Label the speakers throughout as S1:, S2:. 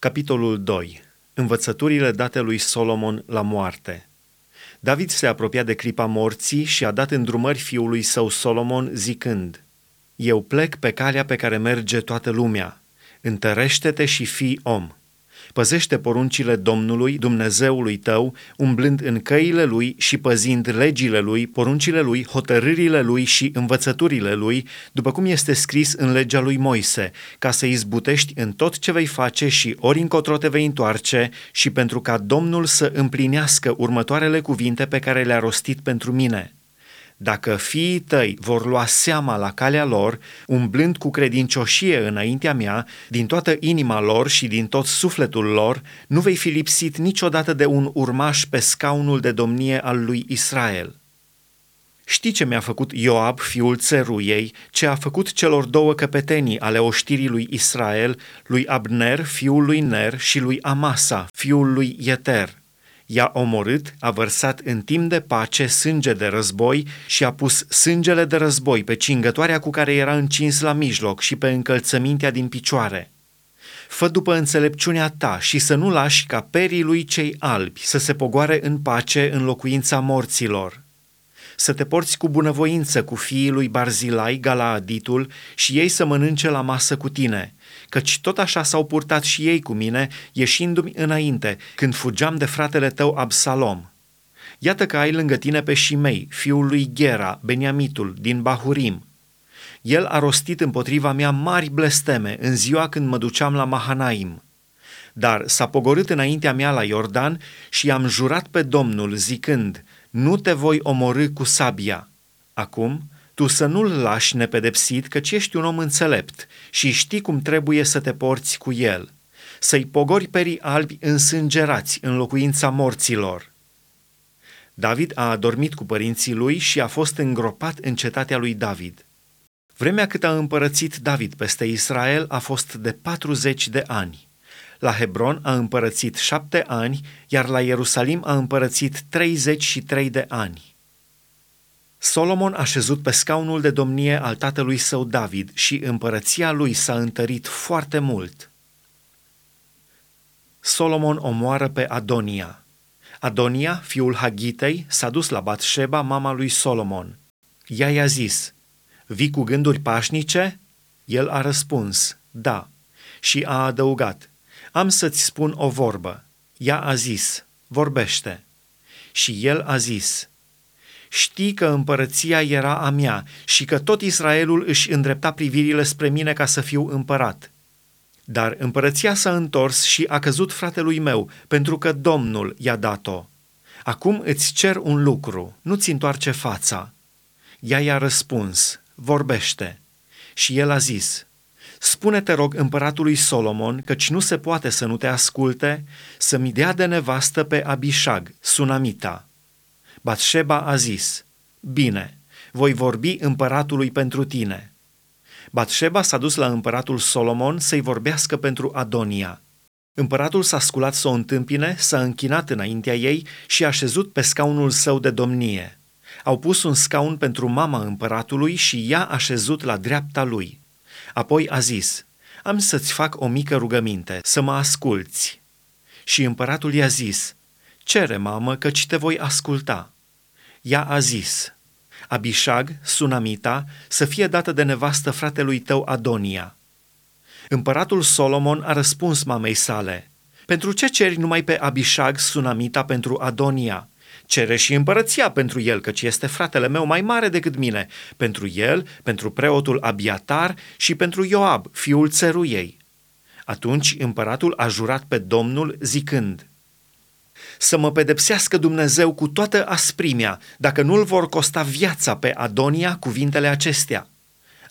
S1: Capitolul 2. Învățăturile date lui Solomon la moarte. David se apropia de clipa morții și a dat îndrumări fiului său Solomon zicând, Eu plec pe calea pe care merge toată lumea, întărește-te și fii om. Păzește poruncile Domnului, Dumnezeului tău, umblând în căile lui și păzind legile lui, poruncile lui, hotărârile lui și învățăturile lui, după cum este scris în legea lui Moise, ca să izbutești în tot ce vei face și ori încotro te vei întoarce și pentru ca Domnul să împlinească următoarele cuvinte pe care le-a rostit pentru mine – dacă fiii tăi vor lua seama la calea lor, umblând cu credincioșie înaintea mea, din toată inima lor și din tot sufletul lor, nu vei fi lipsit niciodată de un urmaș pe scaunul de domnie al lui Israel. Știi ce mi-a făcut Ioab, fiul țeruiei, ce a făcut celor două căpetenii ale oștirii lui Israel, lui Abner, fiul lui Ner, și lui Amasa, fiul lui Ieter – i-a omorât, a vărsat în timp de pace sânge de război și a pus sângele de război pe cingătoarea cu care era încins la mijloc și pe încălțămintea din picioare. Fă după înțelepciunea ta și să nu lași ca perii lui cei albi să se pogoare în pace în locuința morților. Să te porți cu bunăvoință cu fiii lui Barzilai, Galaaditul, și ei să mănânce la masă cu tine – căci tot așa s-au purtat și ei cu mine, ieșindu-mi înainte, când fugeam de fratele tău Absalom. Iată că ai lângă tine pe Shimei, fiul lui Gera, Beniamitul, din Bahurim. El a rostit împotriva mea mari blesteme în ziua când mă duceam la Mahanaim. Dar s-a pogorât înaintea mea la Iordan și am jurat pe Domnul, zicând, nu te voi omorâ cu sabia. Acum, tu să nu-l lași nepedepsit, căci ești un om înțelept și știi cum trebuie să te porți cu el, să-i pogori perii albi însângerați în locuința morților. David a adormit cu părinții lui și a fost îngropat în cetatea lui David. Vremea cât a împărățit David peste Israel a fost de 40 de ani. La Hebron a împărățit șapte ani, iar la Ierusalim a împărățit 33 de ani. Solomon a șezut pe scaunul de domnie al tatălui său David și împărăția lui s-a întărit foarte mult. Solomon omoară pe Adonia. Adonia, fiul Hagitei, s-a dus la Batșeba, mama lui Solomon. Ea i-a zis, vii cu gânduri pașnice? El a răspuns, da. Și a adăugat, am să-ți spun o vorbă. Ea a zis, vorbește. Și el a zis, știi că împărăția era a mea și că tot Israelul își îndrepta privirile spre mine ca să fiu împărat. Dar împărăția s-a întors și a căzut fratelui meu, pentru că Domnul i-a dat-o. Acum îți cer un lucru, nu-ți întoarce fața. Ea i-a răspuns, vorbește. Și el a zis, Spune-te rog împăratului Solomon, căci nu se poate să nu te asculte, să-mi dea de nevastă pe Abishag, sunamita, Batșeba a zis, Bine, voi vorbi împăratului pentru tine. Batșeba s-a dus la împăratul Solomon să-i vorbească pentru Adonia. Împăratul s-a sculat să o întâmpine, s-a închinat înaintea ei și a șezut pe scaunul său de domnie. Au pus un scaun pentru mama împăratului și ea a șezut la dreapta lui. Apoi a zis, am să-ți fac o mică rugăminte, să mă asculți. Și împăratul i-a zis, Cere, mamă, căci te voi asculta. Ea a zis, Abishag, sunamita, să fie dată de nevastă fratelui tău Adonia. Împăratul Solomon a răspuns mamei sale, Pentru ce ceri numai pe Abishag, sunamita, pentru Adonia? Cere și împărăția pentru el, căci este fratele meu mai mare decât mine, pentru el, pentru preotul Abiatar și pentru Ioab, fiul țeruiei. Atunci împăratul a jurat pe Domnul zicând, să mă pedepsească Dumnezeu cu toată asprimea, dacă nu-l vor costa viața pe Adonia cuvintele acestea.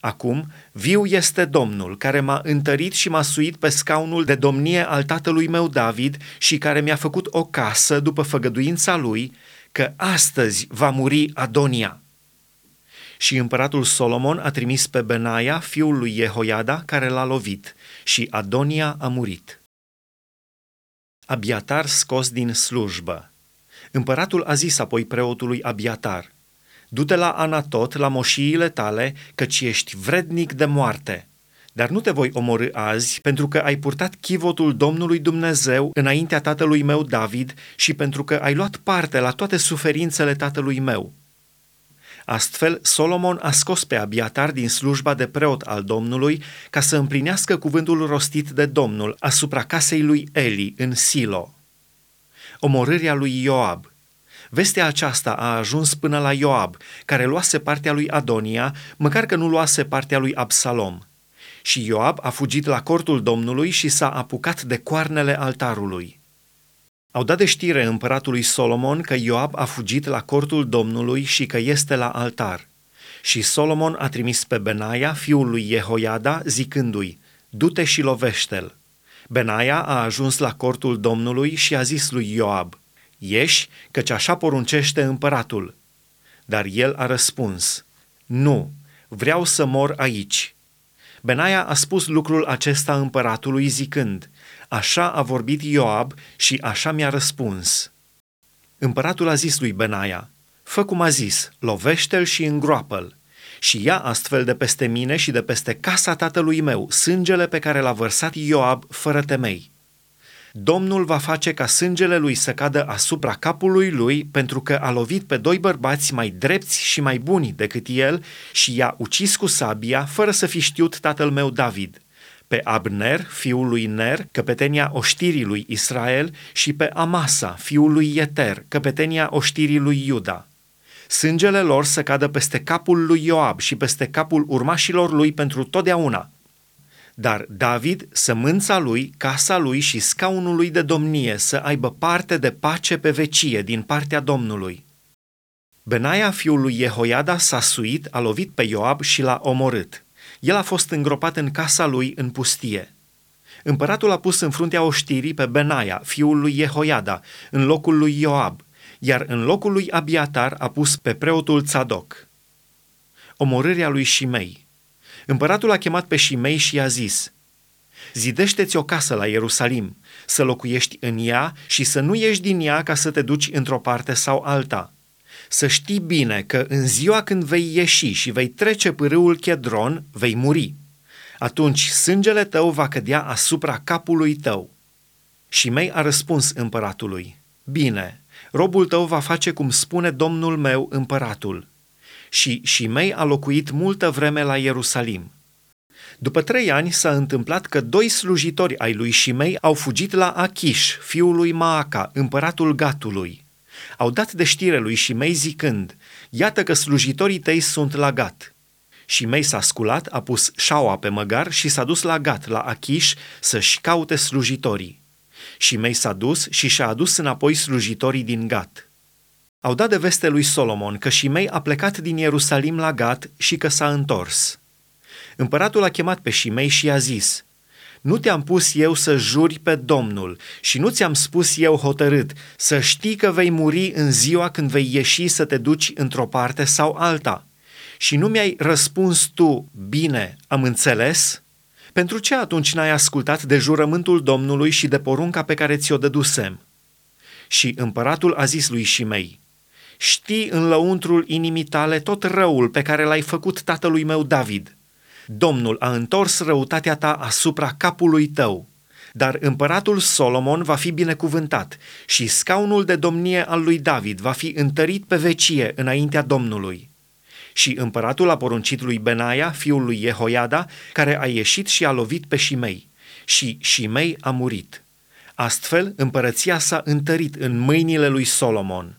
S1: Acum, viu este Domnul, care m-a întărit și m-a suit pe scaunul de domnie al tatălui meu David și care mi-a făcut o casă după făgăduința lui, că astăzi va muri Adonia. Și împăratul Solomon a trimis pe Benaia, fiul lui Jehoiada, care l-a lovit, și Adonia a murit. Abiatar scos din slujbă. Împăratul a zis apoi preotului Abiatar, Du-te la Anatot, la moșiile tale, căci ești vrednic de moarte. Dar nu te voi omorâ azi, pentru că ai purtat chivotul Domnului Dumnezeu înaintea tatălui meu David și pentru că ai luat parte la toate suferințele tatălui meu. Astfel, Solomon a scos pe Abiatar din slujba de preot al Domnului ca să împlinească cuvântul rostit de Domnul asupra casei lui Eli în Silo. Omorârea lui Ioab – Vestea aceasta a ajuns până la Ioab, care luase partea lui Adonia, măcar că nu luase partea lui Absalom. Și Ioab a fugit la cortul Domnului și s-a apucat de coarnele altarului. Au dat de știre împăratului Solomon că Ioab a fugit la cortul Domnului și că este la altar. Și Solomon a trimis pe Benaia, fiul lui Jehoiada, zicându-i, Du-te și lovește-l. Benaia a ajuns la cortul Domnului și a zis lui Ioab, Ieși, căci așa poruncește împăratul. Dar el a răspuns, Nu, vreau să mor aici. Benaia a spus lucrul acesta împăratului zicând, Așa a vorbit Ioab și așa mi-a răspuns. Împăratul a zis lui Benaia, Fă cum a zis, lovește-l și îngroapă-l și ia astfel de peste mine și de peste casa tatălui meu sângele pe care l-a vărsat Ioab fără temei. Domnul va face ca sângele lui să cadă asupra capului lui pentru că a lovit pe doi bărbați mai drepți și mai buni decât el și i-a ucis cu sabia fără să fi știut tatăl meu David pe Abner, fiul lui Ner, căpetenia oștirii lui Israel, și pe Amasa, fiul lui Ieter, căpetenia oștirii lui Iuda. Sângele lor să cadă peste capul lui Ioab și peste capul urmașilor lui pentru totdeauna – dar David, sămânța lui, casa lui și scaunul lui de domnie să aibă parte de pace pe vecie din partea Domnului. Benaia, fiul lui Jehoiada, s-a suit, a lovit pe Ioab și l-a omorât. El a fost îngropat în casa lui în pustie. Împăratul a pus în fruntea oștirii pe Benaia, fiul lui Jehoiada, în locul lui Ioab, iar în locul lui Abiatar a pus pe preotul Tzadok. Omorârea lui Shimei Împăratul a chemat pe Shimei și i-a zis, Zidește-ți o casă la Ierusalim, să locuiești în ea și să nu ieși din ea ca să te duci într-o parte sau alta. Să știi bine că în ziua când vei ieși și vei trece pârâul Chedron, vei muri. Atunci sângele tău va cădea asupra capului tău. Și mei a răspuns împăratului, Bine, robul tău va face cum spune domnul meu împăratul și Shimei a locuit multă vreme la Ierusalim. După trei ani s-a întâmplat că doi slujitori ai lui Shimei au fugit la Achish, fiul lui Maaca, împăratul Gatului. Au dat de știre lui Shimei zicând, Iată că slujitorii tăi sunt la Gat. Shimei s-a sculat, a pus șaua pe măgar și s-a dus la Gat, la Achish, să-și caute slujitorii. Shimei s-a dus și și-a adus înapoi slujitorii din Gat. Au dat de veste lui Solomon că Shimei a plecat din Ierusalim la Gat și că s-a întors. Împăratul a chemat pe Shimei și i-a zis, Nu te-am pus eu să juri pe Domnul și nu ți-am spus eu hotărât să știi că vei muri în ziua când vei ieși să te duci într-o parte sau alta. Și nu mi-ai răspuns tu, bine, am înțeles? Pentru ce atunci n-ai ascultat de jurământul Domnului și de porunca pe care ți-o dădusem? Și împăratul a zis lui Shimei, Știi în lăuntrul inimii tale tot răul pe care l-ai făcut tatălui meu David. Domnul a întors răutatea ta asupra capului tău. Dar împăratul Solomon va fi binecuvântat și scaunul de domnie al lui David va fi întărit pe vecie înaintea Domnului. Și împăratul a poruncit lui Benaia, fiul lui Jehoiada, care a ieșit și a lovit pe Shimei. Și Shimei a murit. Astfel, împărăția s-a întărit în mâinile lui Solomon.